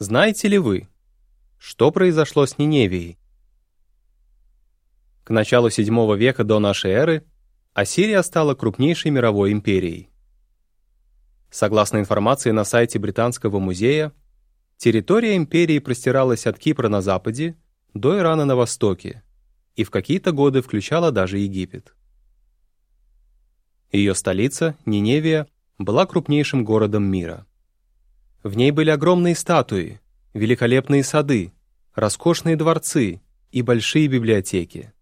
Знаете ли вы, что произошло с Ниневией? К началу VII века до нашей эры Ассирия стала крупнейшей мировой империей. Согласно информации на сайте Британского музея, территория империи простиралась от Кипра на западе до Ирана на востоке и в какие-то годы включала даже Египет. Ее столица, Ниневия, была крупнейшим городом мира. В ней были огромные статуи, великолепные сады, роскошные дворцы и большие библиотеки.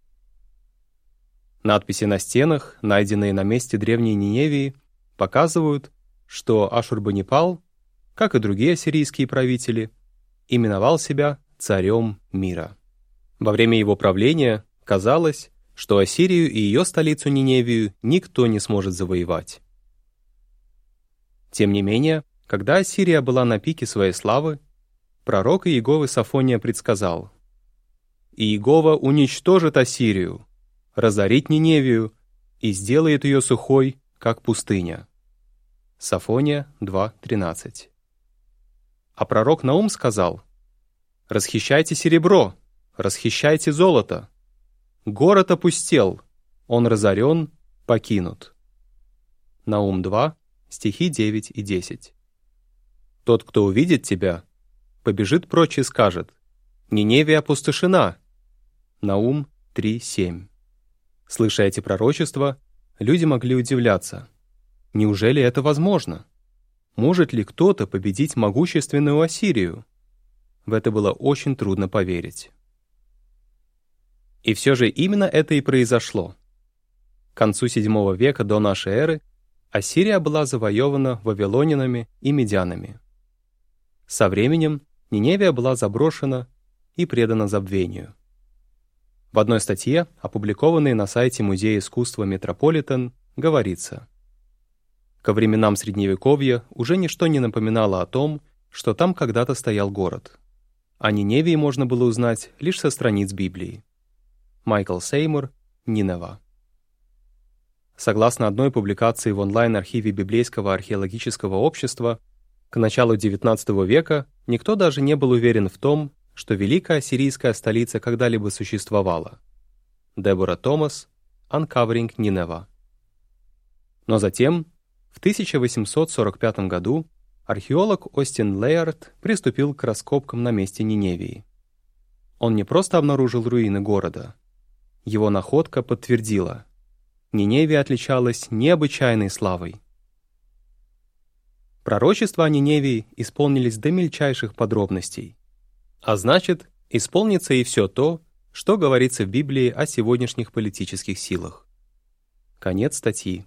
Надписи на стенах, найденные на месте древней Ниневии, показывают, что Ашурбанипал, как и другие ассирийские правители, именовал себя царем мира. Во время его правления казалось, что Ассирию и ее столицу Ниневию никто не сможет завоевать. Тем не менее, когда Ассирия была на пике своей славы, пророк Иеговы Сафония предсказал «Иегова уничтожит Ассирию, разорит Ниневию и сделает ее сухой, как пустыня». Сафония 2.13 А пророк Наум сказал «Расхищайте серебро, расхищайте золото. Город опустел, он разорен, покинут». Наум 2, стихи 9 и 10. Тот, кто увидит тебя, побежит прочь и скажет, «Ниневия опустошена». Наум 3.7. Слыша эти пророчества, люди могли удивляться. Неужели это возможно? Может ли кто-то победить могущественную Ассирию? В это было очень трудно поверить. И все же именно это и произошло. К концу VII века до нашей эры Ассирия была завоевана вавилонянами и медянами. Со временем Ниневия была заброшена и предана забвению. В одной статье, опубликованной на сайте Музея искусства Метрополитен, говорится «Ко временам Средневековья уже ничто не напоминало о том, что там когда-то стоял город. О Ниневии можно было узнать лишь со страниц Библии. Майкл Сеймур, Нинева. Согласно одной публикации в онлайн-архиве Библейского археологического общества, к началу XIX века никто даже не был уверен в том, что великая ассирийская столица когда-либо существовала. Дебора Томас, Uncovering Nineveh. Но затем, в 1845 году, археолог Остин Лейард приступил к раскопкам на месте Ниневии. Он не просто обнаружил руины города. Его находка подтвердила. Ниневия отличалась необычайной славой. Пророчества о Ниневии исполнились до мельчайших подробностей. А значит, исполнится и все то, что говорится в Библии о сегодняшних политических силах. Конец статьи.